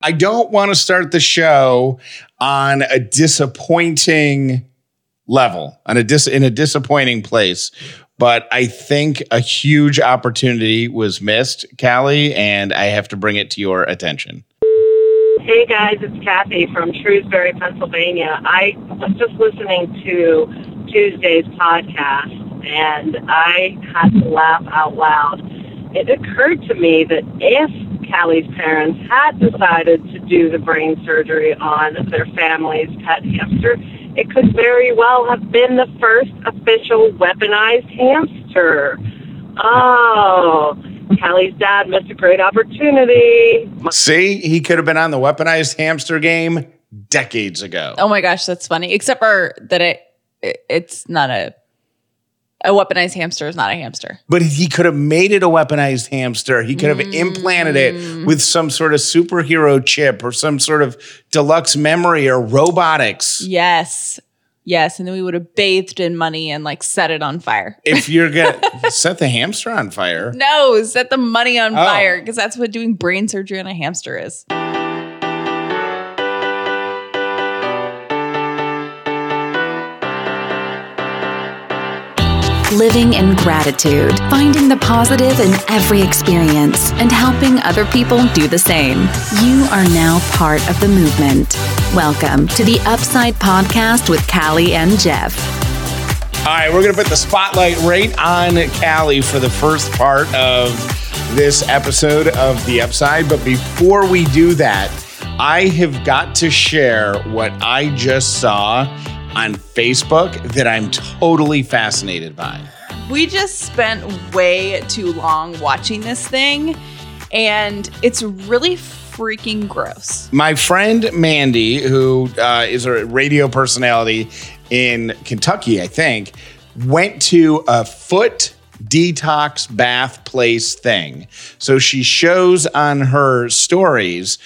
I don't want to start the show on a disappointing level, on a dis- in a disappointing place. But I think a huge opportunity was missed, Callie, and I have to bring it to your attention. Hey guys, it's Kathy from Shrewsbury, Pennsylvania. I was just listening to Tuesday's podcast and I had to laugh out loud. It occurred to me that if Callie's parents had decided to do the brain surgery on their family's pet hamster, it could very well have been the first official weaponized hamster. Oh, Callie's dad missed a great opportunity. See, he could have been on the weaponized hamster game decades ago. Oh my gosh, that's funny. Except for that it, it it's not a a weaponized hamster is not a hamster. But he could have made it a weaponized hamster. He could have implanted it mm. with some sort of superhero chip or some sort of deluxe memory or robotics. Yes. Yes. And then we would have bathed in money and like set it on fire. If you're going to set the hamster on fire. No, set the money on Oh. fire because that's what doing brain surgery on a hamster is. Living in gratitude, finding the positive in every experience, and helping other people do the same. You are now part of the movement. Welcome to the Upside Podcast with Callie and Jeff. All right, we're going to put the spotlight right on Callie for the first part of this episode of The Upside. But before we do that, I have got to share what I just saw on Facebook that I'm totally fascinated by. We just spent way too long watching this thing and it's really freaking gross. My friend Mandy, who uh, is a radio personality in Kentucky, I think, went to a foot detox bath place thing. So she shows on her stories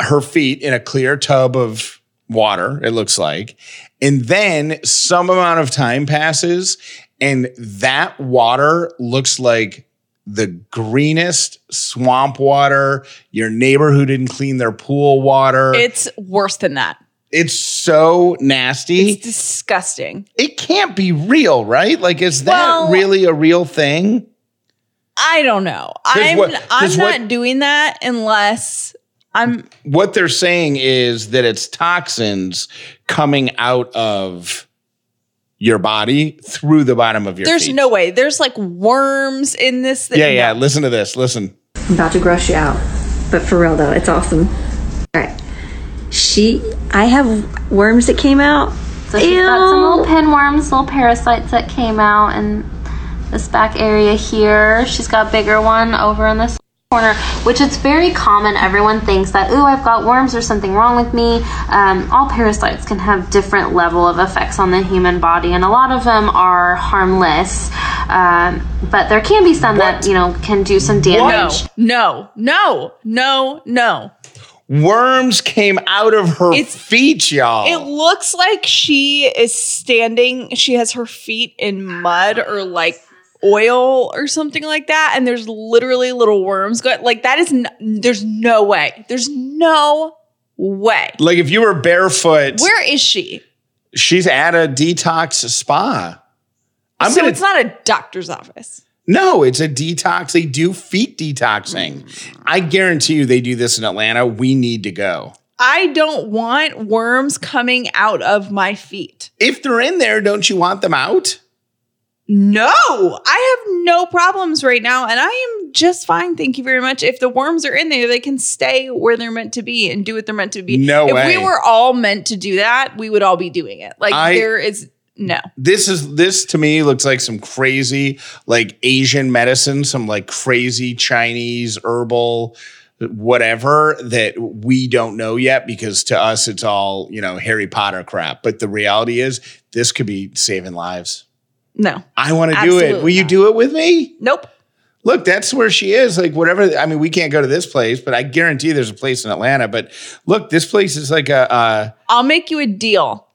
her feet in a clear tub of water, it looks like. And then some amount of time passes, and that water looks like the greenest swamp water, your neighbor who didn't clean their pool water. It's worse than that. It's so nasty. It's disgusting. it can't be real, right? Like, is that Well- really a real thing? I don't know. I'm what- I'm not what- doing that unless I'm What they're saying is that it's toxins coming out of your body through the bottom of your there's feet. no way. There's like worms in this thing. Yeah, yeah. Listen to this. Listen. I'm about to gross you out. But for real though, it's awesome. All right. She, I have worms that came out. So she's got some little pinworms, little parasites that came out in this back area here. She's got a bigger one over in this corner, which it's very common. Everyone thinks that, ooh, I've got worms, there's something wrong with me. Um, all parasites can have different level of effects on the human body, and a lot of them are harmless. Um, but there can be some What? that, you know, can do some damage. No, damage. no, no, no, no. Worms came out of her It's- feet, y'all. It looks like she is standing, she has her feet in mud or like oil or something like that. And there's literally little worms going like that is n- there's no way. There's no way. like if you were barefoot, Where is she? she's at a detox spa. I'm so gonna it's not a doctor's office. No, it's a detox. They do feet detoxing. I guarantee you they do this in Atlanta. We need to go. I don't want worms coming out of my feet. If they're in there, don't you want them out? No, I have no problems right now, and I am just fine. Thank you very much. If the worms are in there, they can stay where they're meant to be and do what they're meant to be. No if way. we were all meant to do that, we would all be doing it. Like I- there is no. This is this to me looks like some crazy like Asian medicine, some like crazy Chinese herbal whatever that we don't know yet because to us it's all, you know, Harry Potter crap. But the reality is this could be saving lives. No. I want to do it. Will you not. do it with me? Nope. Look, that's where she is. Like whatever. I mean, we can't go to this place, but I guarantee there's a place in Atlanta. But look, this place is like a. Uh, I'll make you a deal.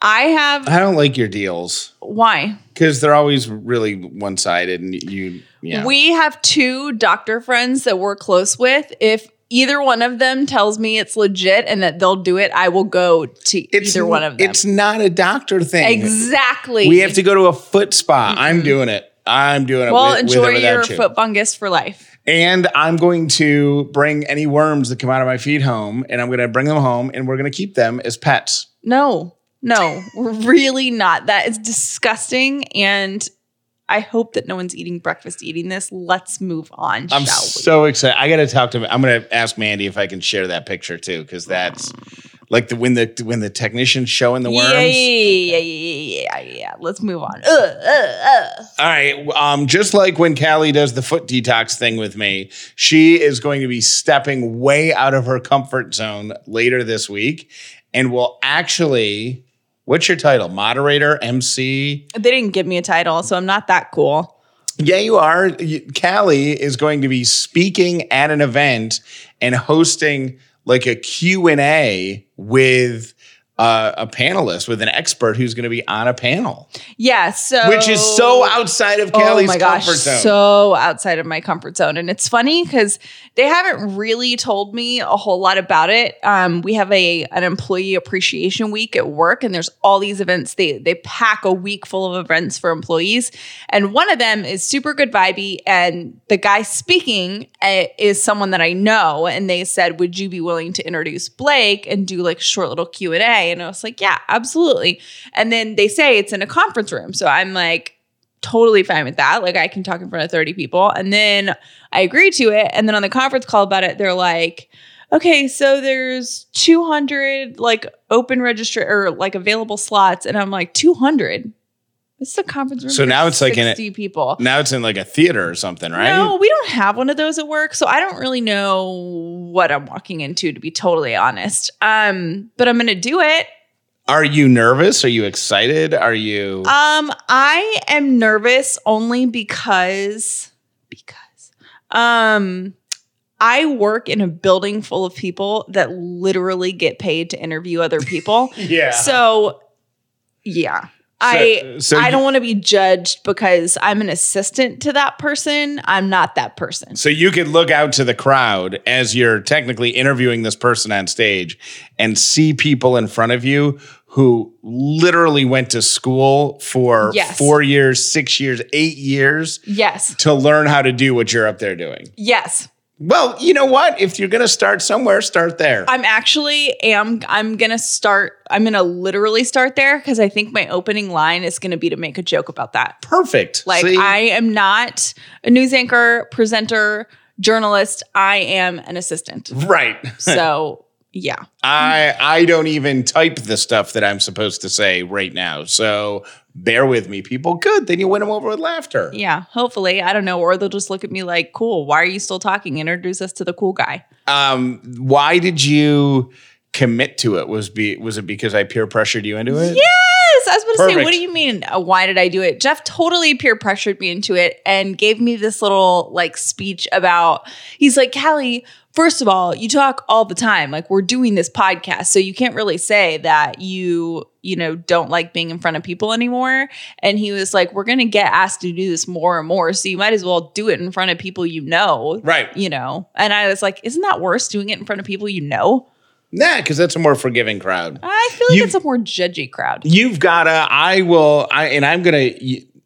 I have I don't like your deals why? because they're always really one sided, and you. Yeah. We have two doctor friends that we're close with. If either one of them tells me it's legit and that they'll do it, I will go to It's either one of them. It's not a doctor thing. exactly. We have to go to a foot spa. I'm doing it. I'm doing it. Well, with, enjoy with your you. foot fungus for life. And I'm going to bring any worms that come out of my feet home, and I'm going to bring them home, and we're going to keep them as pets. No, no, we're really not. That is disgusting. And I hope that no one's eating breakfast eating this. Let's move on, I'm so excited. I got to talk to. I'm going to ask Mandy if I can share that picture too, because that's like the when the when the technician's showing the worms. Yeah, yeah, yeah, yeah, yeah. Let's move on. Ugh, ugh, ugh. All right. Um, just like when Callie does the foot detox thing with me, she is going to be stepping way out of her comfort zone later this week and will actually, what's your title? Moderator, MC? They didn't give me a title, so I'm not that cool. Yeah, you are. Callie is going to be speaking at an event and hosting like a Q&A with uh, a panelist, with an expert who's going to be on a panel, Yeah, so which is so outside of Oh my gosh, comfort zone. so outside of my comfort zone. And it's funny because they haven't really told me a whole lot about it. Um, we have a an employee appreciation week at work, and there's all these events. They they pack a week full of events for employees, and one of them is super good vibey. And the guy speaking uh, is someone that I know, and they said, "Would you be willing to introduce Blake and do like a short little Q and A?" And I was like, "Yeah, absolutely." And then they say it's in a conference room, so I'm like totally fine with that. Like I can talk in front of 30 people. And then I agree to it. And then on the conference call about it, they're like, okay, so there's 200 like open register or like available slots. And I'm like, 200? This is a conference room. So now it's like in a- 60 people. Now it's in like a theater or something, right? No, we don't have one of those at work, so I don't really know what I'm walking into to be totally honest. Um, but I'm gonna do it. Are you nervous? Are you excited? Are you? Um, I am nervous only because because um I work in a building full of people that literally get paid to interview other people. yeah. So yeah. I so I don't want to be judged because I'm an assistant to that person. I'm not that person. So you could look out to the crowd as you're technically interviewing this person on stage and see people in front of you who literally went to school for Yes. four years, six years, eight years Yes. to learn how to do what you're up there doing. Yes. Well, you know what? If you're going to start somewhere, start there. I'm actually am I'm gonna start I'm gonna literally start there because I think my opening line is gonna be to make a joke about that. Perfect. Like See? I am not a news anchor, presenter, journalist. I am an assistant. right. So yeah. I I don't even type the stuff that I'm supposed to say right now. So bear with me, people. Good. Then you win them over with laughter. Yeah. Hopefully. I don't know. Or they'll just look at me like, cool, why are you still talking? Introduce us to the cool guy. Um, why did you commit to it? Was be was it because I peer pressured you into it? Yes, I was about to say, what do you mean? uh, Why did I do it? Jeff totally peer pressured me into it and gave me this little like speech about. He's like, Callie, first of all, you talk all the time. Like we're doing this podcast, so you can't really say that you you know don't like being in front of people anymore. And he was like, we're gonna get asked to do this more and more, so you might as well do it in front of people you know. Right. You know, and I was like, isn't that worse doing it in front of people you know? Nah, because that's a more forgiving crowd. I feel like You- it's a more judgy crowd. You've gotta. I will. I and I'm gonna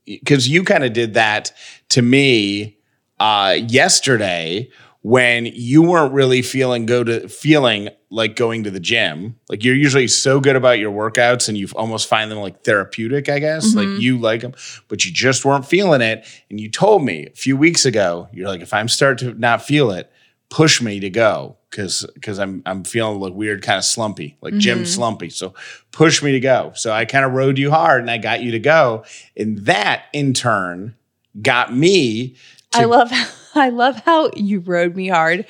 because you kind of did that to me uh, yesterday when you weren't really feeling go to feeling like going to the gym. Like you're usually so good about your workouts and you almost find them like therapeutic. I guess like mm-hmm. you like them, but you just weren't feeling it. And you told me a few weeks ago, you're like, if I'm start to not feel it, push me to go because because I'm I'm feeling like weird, kind of slumpy, like gym mm-hmm. slumpy. So push me to go. So I kind of rode you hard and I got you to go, and that in turn got me. I love I love how you rode me hard.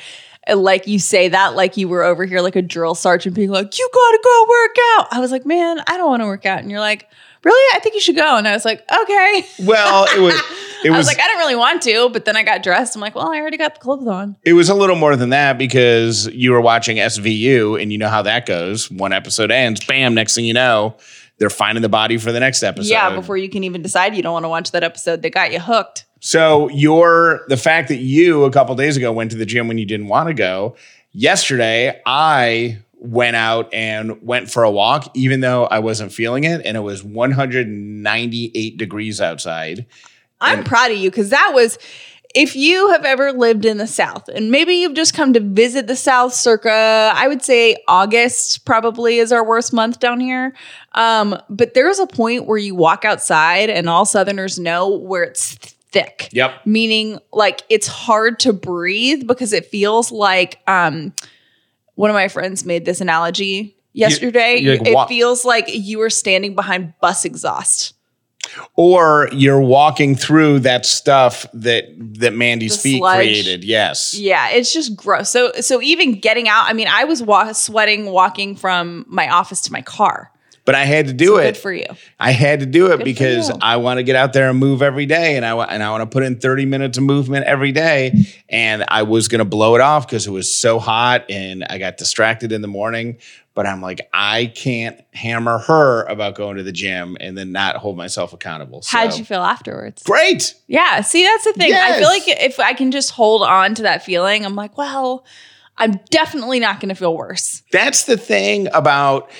Like you say that like you were over here like a drill sergeant being like, you gotta go work out. I was like, man, I don't want to work out. And you're like, really? I think you should go. And I was like, okay. Well, it was it I was was like, I didn't really want to, but then I got dressed. I'm like, well, I already got the clothes on. it was a little more than that because you were watching SVU and you know how that goes. One episode ends, bam. Next thing you know, they're finding the body for the next episode. Yeah, before you can even decide you don't want to watch that episode, they got you hooked. So your the fact that you a couple days ago went to the gym when you didn't want to go, yesterday I went out and went for a walk, even though I wasn't feeling it, and it was 198 degrees outside. I'm proud of you because that was. If you have ever lived in the South and maybe you've just come to visit the South circa, I would say August probably is our worst month down here. Um, but there's a point where you walk outside and all Southerners know where it's thick. Yep. Meaning like it's hard to breathe because it feels like um one of my friends made this analogy yesterday. you're like, it feels like you were standing behind bus exhaust. Or you're walking through that stuff that that Mandy's The feet sludge. created. Yes. Yeah, it's just gross. So so even getting out, I mean, I was wa- sweating walking from my office to my car. But I had to do So it. Good for you. I had to do it for because. I want to get out there and move every day, and I and I want to put in thirty minutes of movement every day. And I was gonna blow it off because it was so hot, and I got distracted in the morning. But I'm like, I can't hammer her about going to the gym and then not hold myself accountable. So, How'd you feel afterwards? Great. Yeah, see, that's the thing. I feel like if I can just hold on to that feeling, I'm like, well, I'm definitely not going to feel worse. That's the thing about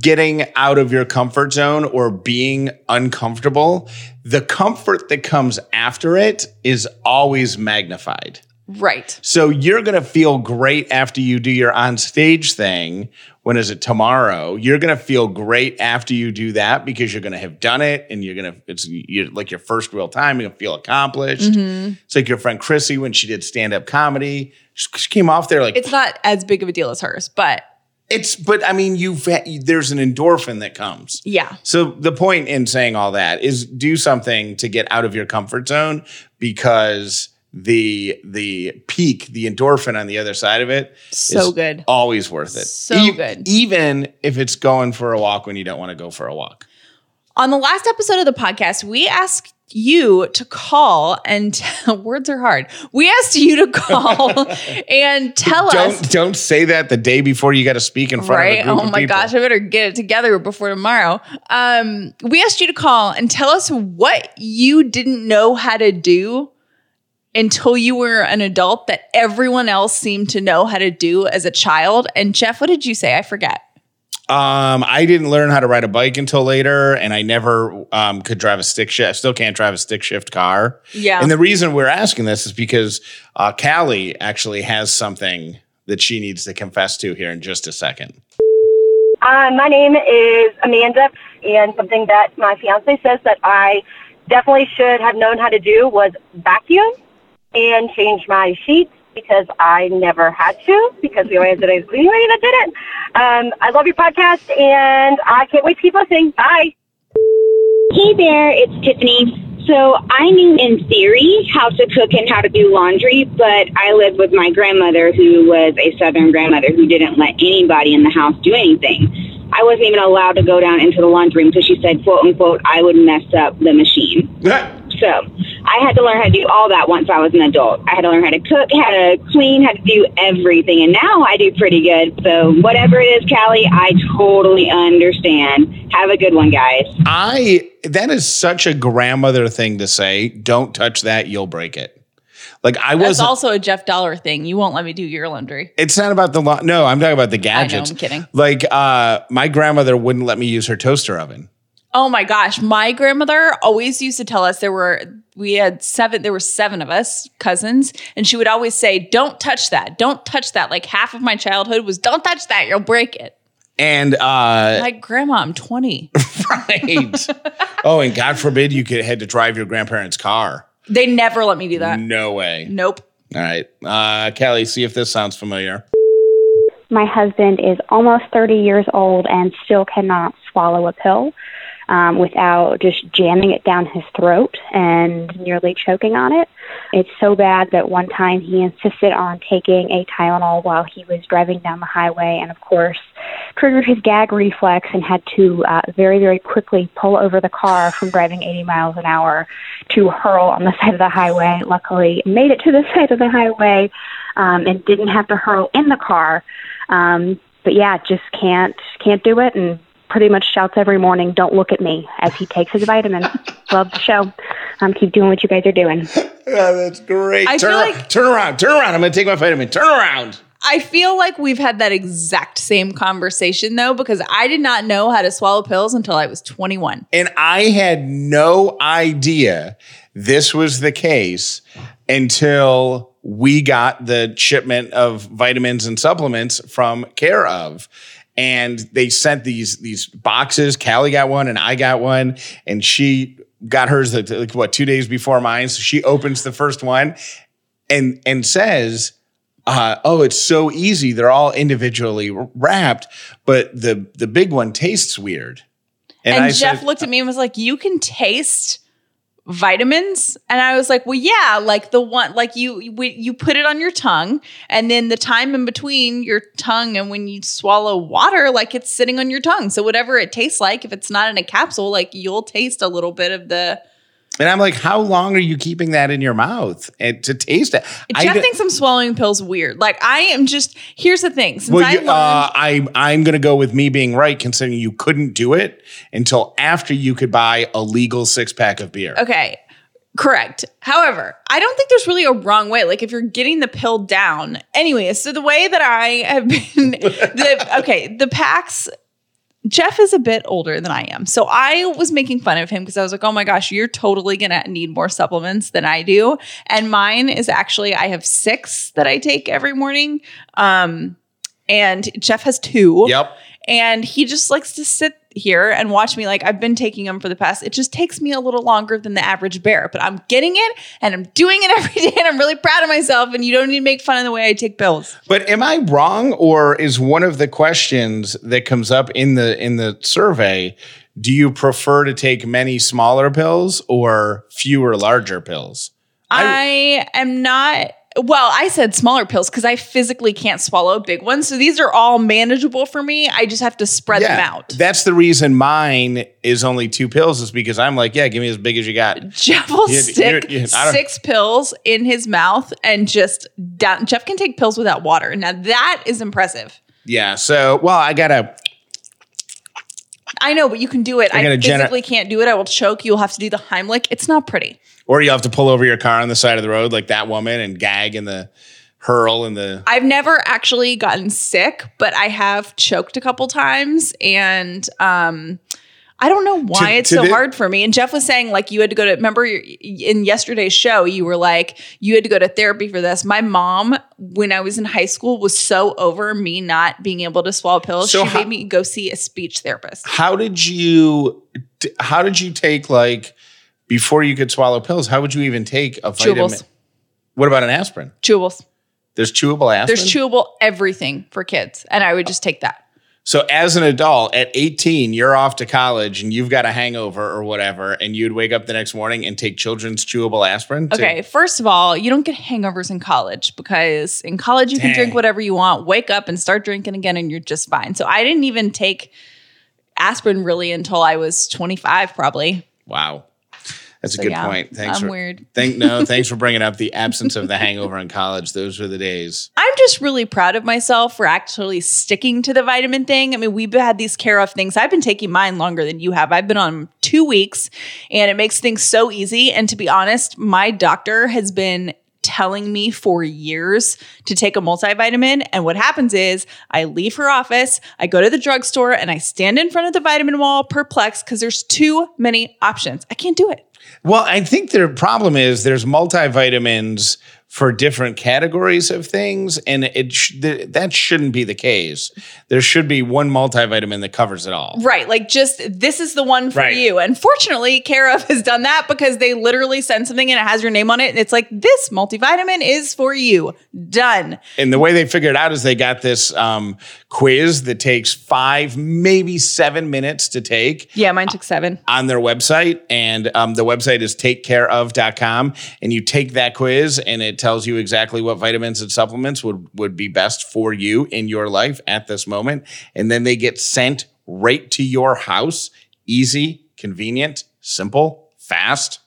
getting out of your comfort zone or being uncomfortable. The comfort that comes after it is always magnified. Right. So you're going to feel great after you do your on stage thing. When is it tomorrow? You're going to feel great after you do that because you're going to have done it and you're going to, it's you're like your first real time. You're going to feel accomplished. Mm-hmm. It's like your friend Chrissy when she did stand up comedy. She, she came off there like, It's not as big of a deal as hers, but it's, but I mean, you've, there's an endorphin that comes. yeah. So the point in saying all that is do something to get out of your comfort zone because the the peak, the endorphin on the other side of it, So good. always worth it. So good. even if it's going for a walk when you don't want to go for a walk. On the last episode of the podcast, we asked you to call and tell, words are hard. We asked you to call and tell us. Don't don't say that the day before you got to speak in front Right? of a group Oh my gosh, I better get it together before tomorrow. Um, we asked you to call and tell us what you didn't know how to do until you were an adult that everyone else seemed to know how to do as a child. And Jeff, what did you say? I forget. Um, I didn't learn how to ride a bike until later, and I never um, could drive a stick shift. I still can't drive a stick shift car. Yeah. And the reason we're asking this is because uh, Callie actually has something that she needs to confess to here in just a second. Uh, my name is Amanda, and something that my fiance says that I definitely should have known how to do was vacuum and change my sheets because I never had to because we always had a cleaning lady that did it. Um, I love your podcast, and I can't wait to keep listening. Bye. Hey there, it's Tiffany. So I knew in theory how to cook and how to do laundry, but I lived with my grandmother who was a southern grandmother who didn't let anybody in the house do anything. I wasn't even allowed to go down into the laundry room because she said, quote unquote, I would mess up the machine. So I had to learn how to do all that once I was an adult. I had to learn how to cook, how to clean, how to do everything. And now I do pretty good. So whatever it is, Callie, I totally understand. Have a good one, guys. I that is such a grandmother thing to say. Don't touch that, you'll break it. Like I wasn't. also a Jeff Dauler thing. You won't let me do your laundry. it's not about the law. no. I'm talking about the gadgets. I'm kidding. Like uh, my grandmother wouldn't let me use her toaster oven. Oh my gosh, my grandmother always used to tell us there were we had seven there were seven of us cousins and she would always say don't touch that. Don't touch that. Like half of my childhood was don't touch that, you'll break it. And uh, Like grandma, I'm 20. right. oh, and God forbid you could had to drive your grandparents' car. they never let me do that. No way. Nope. All right, uh, Callie, see if this sounds familiar. My husband is almost 30 years old and still cannot swallow a pill um, without just jamming it down his throat and nearly choking on it. It's so bad that one time he insisted on taking a Tylenol while he was driving down the highway and, of course, triggered his gag reflex and had to uh, very, very quickly pull over the car from driving 80 miles an hour to hurl on the side of the highway. Luckily, made it to the side of the highway um, and didn't have to hurl in the car. Um, but yeah, just can't can't do it, and pretty much shouts every morning, "Don't look at me," as he takes his vitamin. Love the show. Um, keep doing what you guys are doing. Yeah, that's great. I turn, feel ar- like- turn around, turn around. I'm gonna take my vitamin. Turn around. I feel like we've had that exact same conversation though, because I did not know how to swallow pills until I was 21. And I had no idea this was the case until we got the shipment of vitamins and supplements from Care of. And they sent these these boxes. Callie got one and I got one. And she got hers like, like, what two days before mine. So she opens the first one and and says, uh, "Oh, it's so easy. They're all individually wrapped, but the the big one tastes weird." And, I Jeff said, looked at me and was like, "You can taste vitamins?" And I was like, "Well, yeah, like the one like you you, put it on your tongue and then the time in between your tongue and when you swallow water, like it's sitting on your tongue. So whatever it tastes like, if it's not in a capsule, like you'll taste a little bit of the And I'm like, how long are you keeping that in your mouth and to taste it? Jeff d- thinks I'm swallowing pills weird. Like I am just here's the thing. Since well, I you, learned, uh, I I'm going to go with me being right, considering you couldn't do it until after you could buy a legal six pack of beer. Okay. Correct. However, I don't think there's really a wrong way. Like if you're getting the pill down. Anyway, so the way that I have been the okay, the packs Jeff is a bit older than I am. So I was making fun of him because I was like, oh my gosh, you're totally going to need more supplements than I do. And mine is actually, I have six that I take every morning. Um, and Jeff has two. Yep. And he just likes to sit here and watch me like I've been taking them for the past. It just takes me a little longer than the average bear, but I'm getting it and I'm doing it every day and I'm really proud of myself. And you don't need to make fun of the way I take pills. But am I wrong, or is one of the questions that comes up in the in the survey? Do you prefer to take many smaller pills or fewer larger pills? I, am not. Well, I said smaller pills because I physically can't swallow big ones. So these are all manageable for me. I just have to spread them out. That's the reason mine is only two pills, is because I'm like, yeah, give me as big as you got. Jeff will You- stick you- you- six pills in his mouth and just down. Jeff can take pills without water. Now that is impressive. Yeah. So, well, I gotta. I know, but you can do it. I gener- physically can't do it. I will choke. You'll have to do the Heimlich. It's not pretty. Or you'll have to pull over your car on the side of the road like that woman and gag in the hurl in the. I've never actually gotten sick, but I have choked a couple times and um I don't know why To- it's to so the- hard for me. And Jeff was saying like you had to go to remember in yesterday's show you were like you had to go to therapy for this. My mom when I was in high school was so over me not being able to swallow pills. So she how- made me go see a speech therapist. How did you? How did you take like before you could swallow pills? How would you even take a vitamin? Chewables. What about an aspirin? Chewables. There's chewable aspirin. There's chewable everything for kids and I would just take that. So as an adult at 18, you're off to college and you've got a hangover or whatever, and you'd wake up the next morning and take children's chewable aspirin. to- Okay, first of all, you don't get hangovers in college because in college you can drink whatever you want, wake up and start drinking again, and you're just fine. So I didn't even take aspirin really until I was 25, probably. Wow. That's a So, good yeah, point. Thanks I'm for weird. Thank no, thanks for bringing up the absence of the hangover in college. Those were the days. I'm just really proud of myself for actually sticking to the vitamin thing. I mean, we've had these care of things. I've been taking mine longer than you have. I've been on two weeks and it makes things so easy. And to be honest, my doctor has been telling me for years to take a multivitamin. And what happens is I leave her office, I go to the drugstore, and I stand in front of the vitamin wall perplexed because there's too many options. I can't do it. Well, I think the problem is there's multivitamins for different categories of things, and it sh- th- that shouldn't be the case. There should be one multivitamin that covers it all. Right. Like just this is the one for Right. you. And fortunately, Care of has done that because they literally send something and it has your name on it. And it's like, this multivitamin is for you. Done. And the way they figured it out is they got this um, quiz that takes five, maybe seven minutes to take. Yeah, mine took seven. on their website and um, the website is takecareof.com and you take that quiz and it tells you exactly what vitamins and supplements would, would be best for you in your life at this moment. And then they get sent right to your house. Easy convenient simple fast.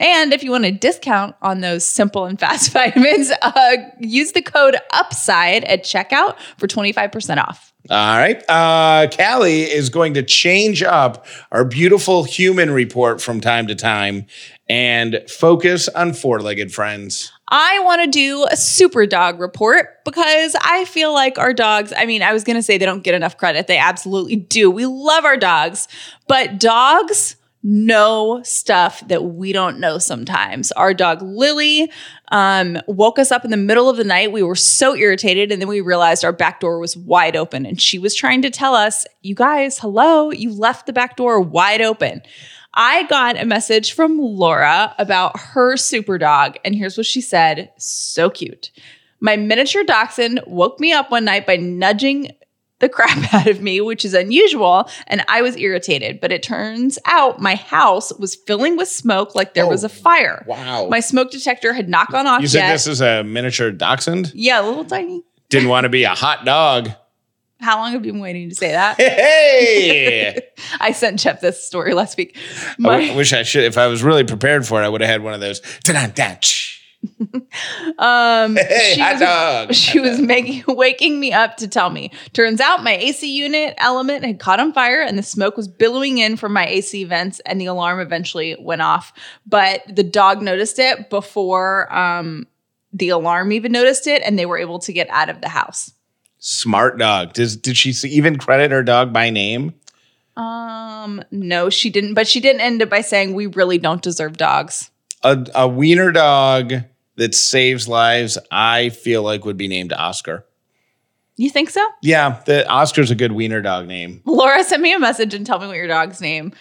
And if you want a discount on those simple and fast vitamins, uh, use the code UPSIDE at checkout for 25% off. all right. Uh, callie is going to change up our beautiful human report from time to time and focus on four-legged friends I want to do a super dog report because I feel like our dogs, I mean, I was going to say they don't get enough credit. They absolutely do. We love our dogs, but dogs know stuff that we don't know sometimes. Our dog Lily um, woke us up in the middle of the night. We were so irritated, and then we realized our back door was wide open, and she was trying to tell us, "You guys, hello, you left the back door wide open." I got a message from Laura about her super dog, and here's what she said. So cute. My miniature dachshund woke me up one night by nudging the crap out of me, which is unusual, and I was irritated. But it turns out my house was filling with smoke like there was oh, a fire. Wow. My smoke detector had not gone off You said yet. this is a miniature dachshund? yeah, a little tiny. Didn't want to be a hot dog. How long have you been waiting to say that? Hey! I sent Jeff this story last week. I My- w- wish I should. If I was really prepared for it, I would have had one of those. Um, Hey, she hot was, dog. She was making waking me up to tell me. Turns out my AC unit element had caught on fire, and the smoke was billowing in from my AC vents, and the alarm eventually went off. But the dog noticed it before um, the alarm even noticed it, and they were able to get out of the house. Smart dog. Does did she even credit her dog by name? Um, no, she didn't. But she didn't end it by saying we really don't deserve dogs. A, a wiener dog that saves lives. I feel like would be named Oscar. You think so? Yeah, the Oscar's a good wiener dog name. Laura send me a message and tell me what your dog's name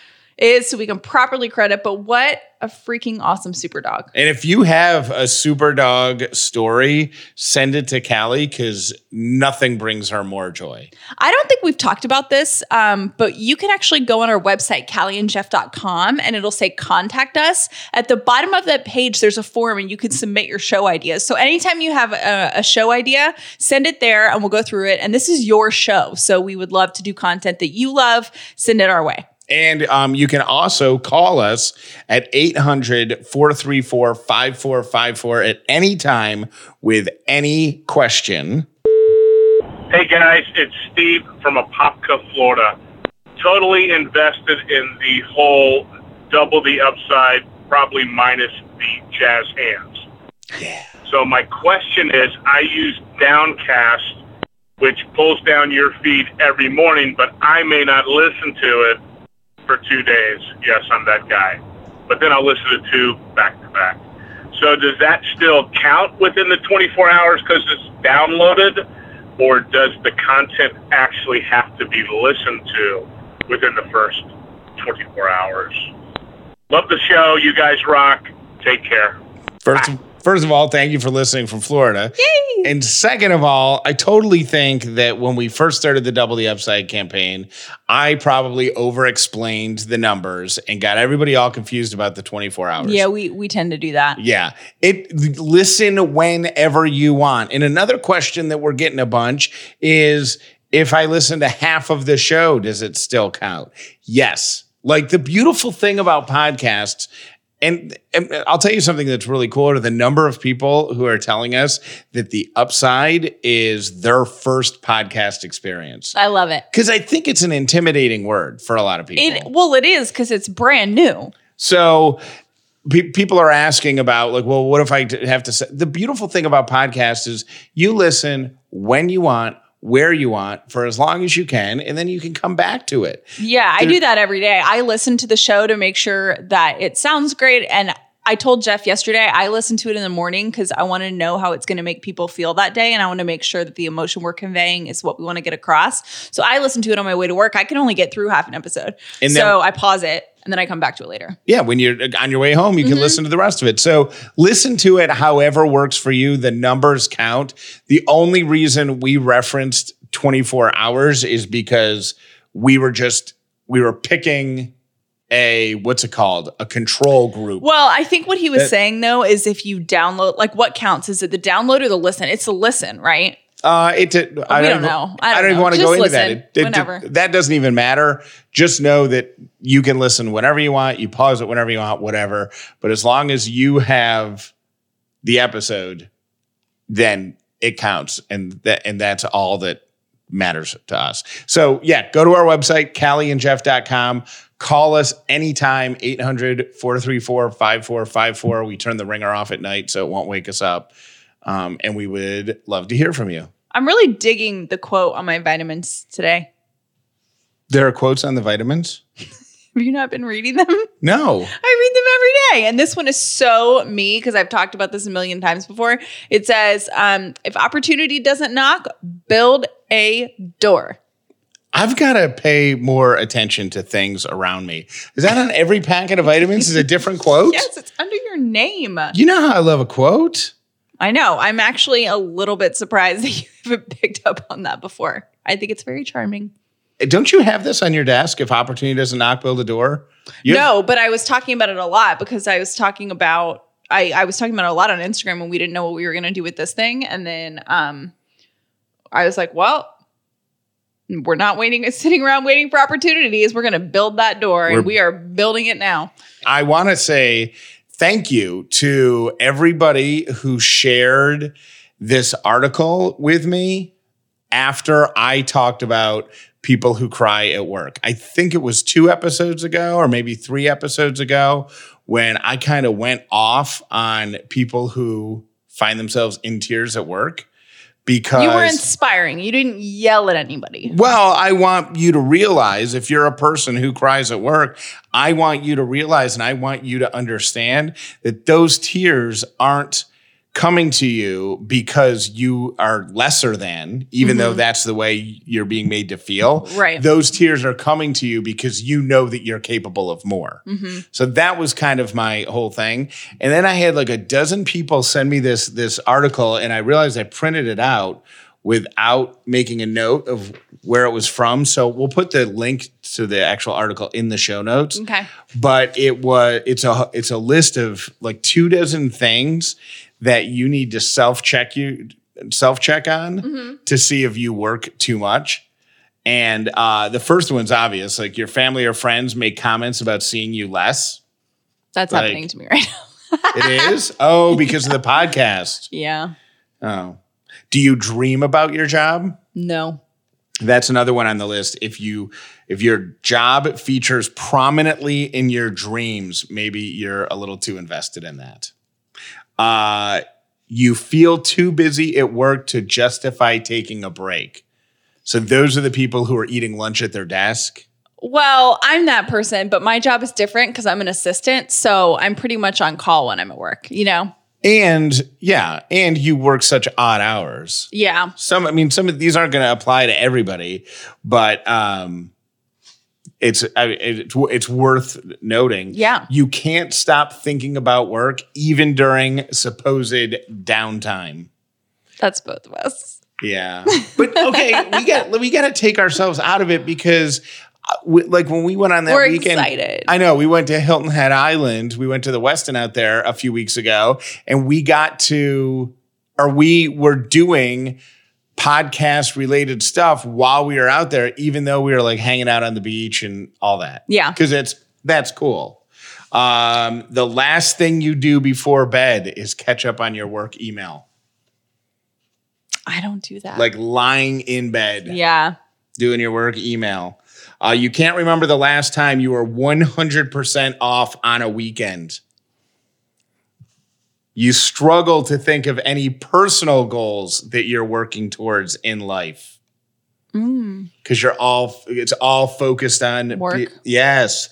is so we can properly credit. But what a freaking awesome super dog. And if you have a super dog story, send it to Callie because nothing brings her more joy. I don't think we've talked about this, um, but you can actually go on our website, callieandjeff.com, and it'll say contact us. At the bottom of that page, there's a form and you can submit your show ideas. So anytime you have a, a show idea, send it there and we'll go through it. And this is your show. So we would love to do content that you love. Send it our way. And um, you can also call us at 800 434 5454 at any time with any question. Hey guys, it's Steve from Apopka, Florida. Totally invested in the whole double the upside, probably minus the jazz hands. Yeah. So my question is, I use Downcast, which pulls down your feed every morning, but I may not listen to it for two days. Yes, I'm that guy. But then I'll listen to two back to back. So does that still count within the 24 hours because it's downloaded? Or does the content actually have to be listened to within the first 24 hours? Love the show. You guys rock. Take care. First, first of all, thank you for listening from Florida. Yay! And second of all, I totally think that when we first started the Double the Upside campaign, I probably over explained the numbers and got everybody all confused about the 24 hours. Yeah, we, we tend to do that. Yeah. It listen whenever you want. And another question that we're getting a bunch is if I listen to half of the show, does it still count? Yes. Like the beautiful thing about podcasts and, and I'll tell you something that's really cool are the number of people who are telling us that the upside is their first podcast experience. I love it. Because I think it's an intimidating word for a lot of people. It well, it is because it's brand new. So pe- people are asking about like, well, what if I have to say? The beautiful thing about podcasts is you listen when you want, where you want, for as long as you can, and then you can come back to it. Yeah, I do that every day. I listen to the show to make sure that it sounds great. And I told Jeff yesterday, I listen to it in the morning because I want to know how it's going to make people feel that day. And I want to make sure that the emotion we're conveying is what we want to get across. So I listen to it on my way to work. I can only get through half an episode. And so then- I pause it and then I come back to it later. Yeah, when you're uh, on your way home, you can mm-hmm. listen to the rest of it. So listen to it however works for you. The numbers count. The only reason we referenced 24 hours is because we were just we were picking a what's it called? A control group. Well, I think what he was That- saying though is if you download, like what counts? Is it the download or the listen? It's the listen, right? Uh, it. Did, I don't even- know. I don't even know. want to go into listen that. It- it- whenever. that doesn't even matter. Just know that you can listen whenever you want. You pause it whenever you want, whatever. But as long as you have the episode, then it counts, and that and that's all that matters to us. So yeah, go to our website, callieandjeff.com. Call us anytime, 800 434 5454. We turn the ringer off at night so it won't wake us up. Um, and we would love to hear from you. I'm really digging the quote on my vitamins today. There are quotes on the vitamins? Have you not been reading them? No. I read them every day. And this one is so me because I've talked about this a million times before. It says, um, if opportunity doesn't knock, build a door. I've got to pay more attention to things around me. Is that on every packet of vitamins? Is a different quote? Yes, it's under your name. You know how I love a quote? I know. I'm actually a little bit surprised that you haven't picked up on that before. I think it's very charming. Don't you have this on your desk? If opportunity doesn't knock, build a door. You have- no, but I was talking about it a lot because I was talking about I, I was talking about it a lot on Instagram and we didn't know what we were gonna do with this thing. And then um I was like, well, we're not waiting sitting around waiting for opportunities. We're gonna build that door We're- and we are building it now. I want to say thank you to everybody who shared this article with me after I talked about people who cry at work. I think it was two episodes ago or maybe three episodes ago when I kind of went off on people who find themselves in tears at work because You were inspiring. You didn't yell at anybody. well, I want you to realize if you're a person who cries at work, I want you to realize and I want you to understand that those tears aren't coming to you because you are lesser than, even though Mhm. that's the way you're being made to feel. Right. Those tears are coming to you because you know that you're capable of more. Mm-hmm. So that was kind of my whole thing. And then I had like a dozen people send me this this article and I realized I printed it out without making a note of where it was from. So we'll put the link to the actual article in the show notes. Okay. But it was it's a it's a list of like two dozen things that you need to self-check you self-check on Mhm. to see if you work too much. And uh, the first one's obvious, like your family or friends make comments about seeing you less. That's Like- happening to me right now. It is? Oh, because of the podcast. Yeah. Oh. Do you dream about your job? No. That's another one on the list. If you if your job features prominently in your dreams, maybe you're a little too invested in that. Uh you feel too busy at work to justify taking a break. So those are the people who are eating lunch at their desk. Well, I'm that person, but my job is different because I'm an assistant. So I'm pretty much on call when I'm at work, you know? And yeah, and you work such odd hours. Yeah. some i mean some of these aren't going to apply to everybody but um it's it's it's worth noting Yeah. you can't stop thinking about work even during supposed downtime That's both of us. yeah but okay we got we got to take ourselves out of it because uh, like when we went on that We're weekend excited. I know we went to Hilton Head Island. We went to the Westin out there a few weeks ago, and we got to, or we were doing podcast related stuff while we were out there, even though we were like hanging out on the beach and all that. Yeah. because it's that's cool. Um, the last thing you do before bed is catch up on your work email, I don't do that. like lying in bed yeah. doing your work email. Uh, you can't remember the last time you were 100% off on a weekend. You struggle to think of any personal goals that you're working towards in life Mm. because you're all it's all focused on Work. yes.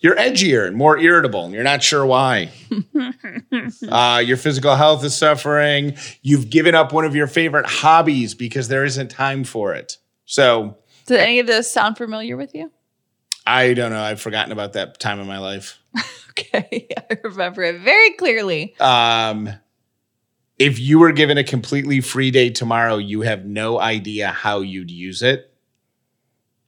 You're edgier and more irritable, and you're not sure why. uh, your physical health is suffering. You've given up one of your favorite hobbies because there isn't time for it. So Does any of this sound familiar with you? I don't know. I've forgotten about that time in my life. Okay. I remember it very clearly. Um, if you were given a completely free day tomorrow, you have no idea how you'd use it,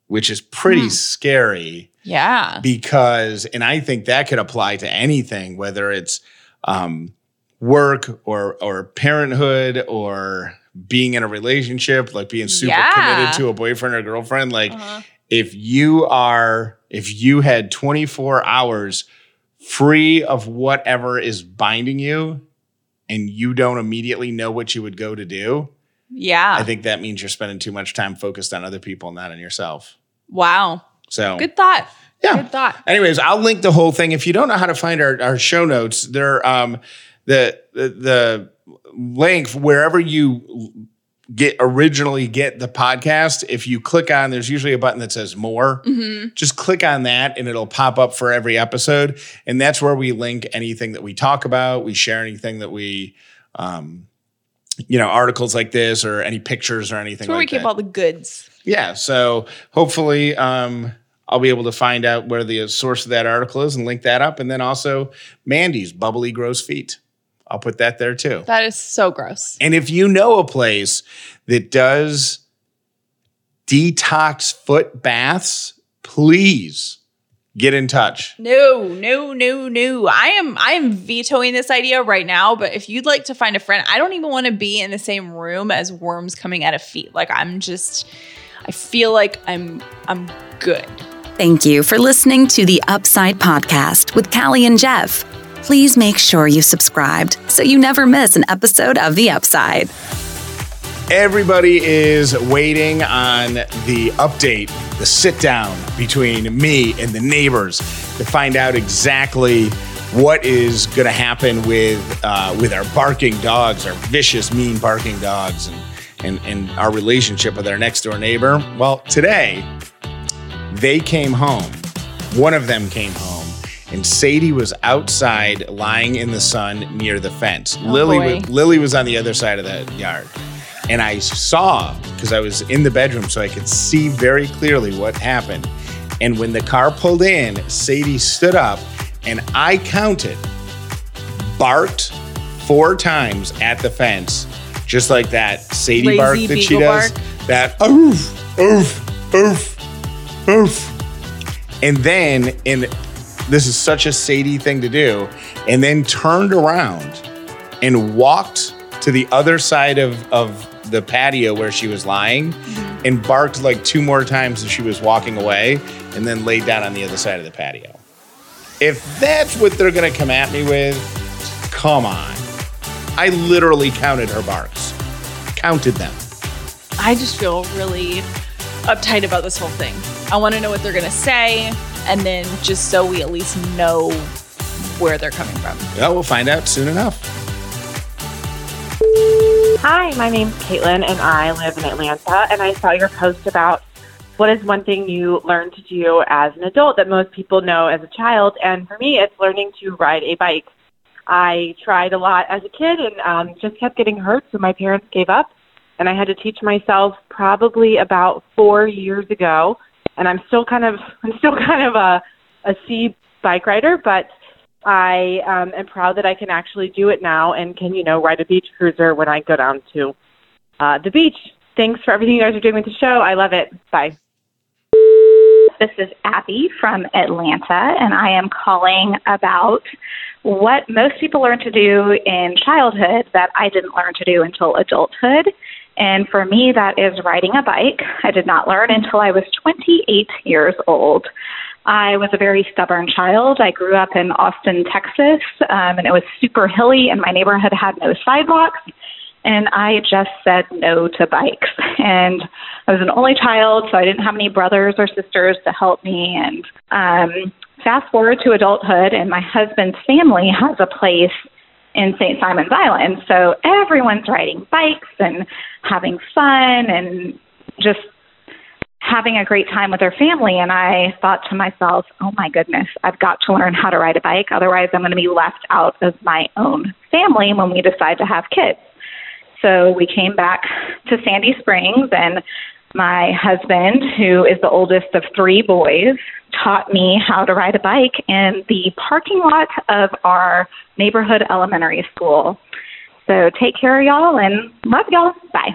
which is pretty Hmm. scary Yeah. because, and I think that could apply to anything, whether it's um, work or or parenthood or being in a relationship, like being super Yeah. committed to a boyfriend or girlfriend. Like, Uh-huh. if you are if you had 24 hours free of whatever is binding you and you don't immediately know what you would go to do Yeah. I think that means you're spending too much time focused on other people, and not on yourself. wow. So Good thought. Yeah. Good thought. Anyways, I'll link the whole thing. If you don't know how to find our, our show notes, they're um the, the the link wherever you get originally get the podcast. If you click on, there's usually a button that says more. Just click on that and it'll pop up for every episode. And that's where we link anything that we talk about. We share anything that we um you know, articles like this or any pictures or anything That's where like we keep that. all the goods. Yeah. So hopefully, um, I'll be able to find out where the source of that article is and link that up. And then also Mandy's bubbly gross feet. I'll put that there too. That is so gross. And if you know a place that does detox foot baths, please get in touch. No, no, no, no. I am I am vetoing this idea right now, but if you'd like to find a friend, I don't even want to be in the same room as worms coming out of feet. Like I'm just I feel like I'm I'm good. Thank you for listening to the Upside Podcast with Callie and Jeff. Please make sure you subscribed so you never miss an episode of The Upside. Everybody is waiting on the update, the sit down between me and the neighbors to find out exactly what is going to happen with uh, with our barking dogs, our vicious, mean barking dogs, and, and and our relationship with our next door neighbor. Well, today they came home. One of them came home, and Sadie was outside, lying in the sun near the fence. Oh, Lily, was, Lily was on the other side of the yard, and I saw because I was in the bedroom, so I could see very clearly what happened. And when the car pulled in, Sadie stood up, and I counted, barked four times at the fence, just like that Sadie Lazy bark that she does. bark? That oof, oof, oof, oof. And then, and this is such a Sadie thing to do, and then turned around and walked to the other side of, of the patio where she was lying mm-hmm. and barked like two more times as she was walking away and then laid down on the other side of the patio. If that's what they're to come at me with, come on. I literally counted her barks, counted them. I just feel really uptight about this whole thing. I want to know what they're to say and then just so we at least know where they're coming from. Well, we'll find out soon enough. Hi, my name's Caitlin, and I live in Atlanta. And I saw your post about what is one thing you learned to do as an adult that most people know as a child. And for me, it's learning to ride a bike. I tried a lot as a kid and um, just kept getting hurt, so my parents gave up. And I had to teach myself probably about four years ago. And I'm still kind of, I'm still kind of a, a C bike rider, but I um, am proud that I can actually do it now and can, you know, ride a beach cruiser when I go down to uh, the beach. Thanks for everything you guys are doing with the show. I love it. Bye. This is Abby from Atlanta, and I am calling about what most people learn to do in childhood that I didn't learn to do until adulthood. And for me, that is riding a bike. I did not learn until I was 28 years old. I was a very stubborn child. I grew up in Austin, Texas, um, and it was super hilly, and my neighborhood had no sidewalks. And I just said no to bikes. And I was an only child, so I didn't have any brothers or sisters to help me. And um, fast forward to adulthood, and my husband's family has a place in St. Simon's Island. So everyone's riding bikes and having fun and just having a great time with their family. And I thought to myself, oh my goodness, I've got to learn how to ride a bike. Otherwise, I'm going to be left out of my own family when we decide to have kids. So we came back to Sandy Springs, and my husband, who is the oldest of three boys, taught me how to ride a bike in the parking lot of our neighborhood elementary school. So take care, y'all, and love y'all. Bye.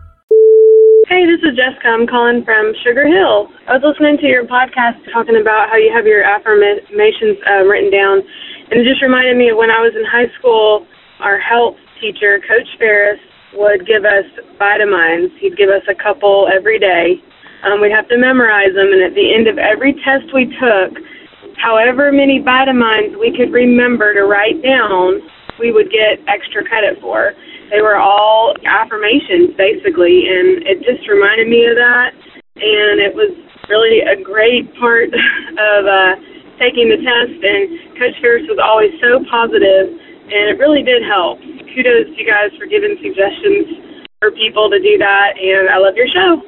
Hey, this is Jessica. I'm calling from Sugar Hill. I was listening to your podcast talking about how you have your affirmations um, written down, and it just reminded me of when I was in high school. Our health teacher, Coach Ferris, would give us vitamins. He'd give us a couple every day. Um, we'd have to memorize them, and at the end of every test we took, however many vitamins we could remember to write down, we would get extra credit for. They were all affirmations, basically, and it just reminded me of that. And it was really a great part of uh, taking the test. And Coach Ferris was always so positive, and it really did help. Kudos to you guys for giving suggestions for people to do that, and I love your show.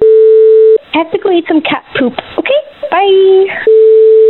I have to go eat some cat poop. Okay, bye.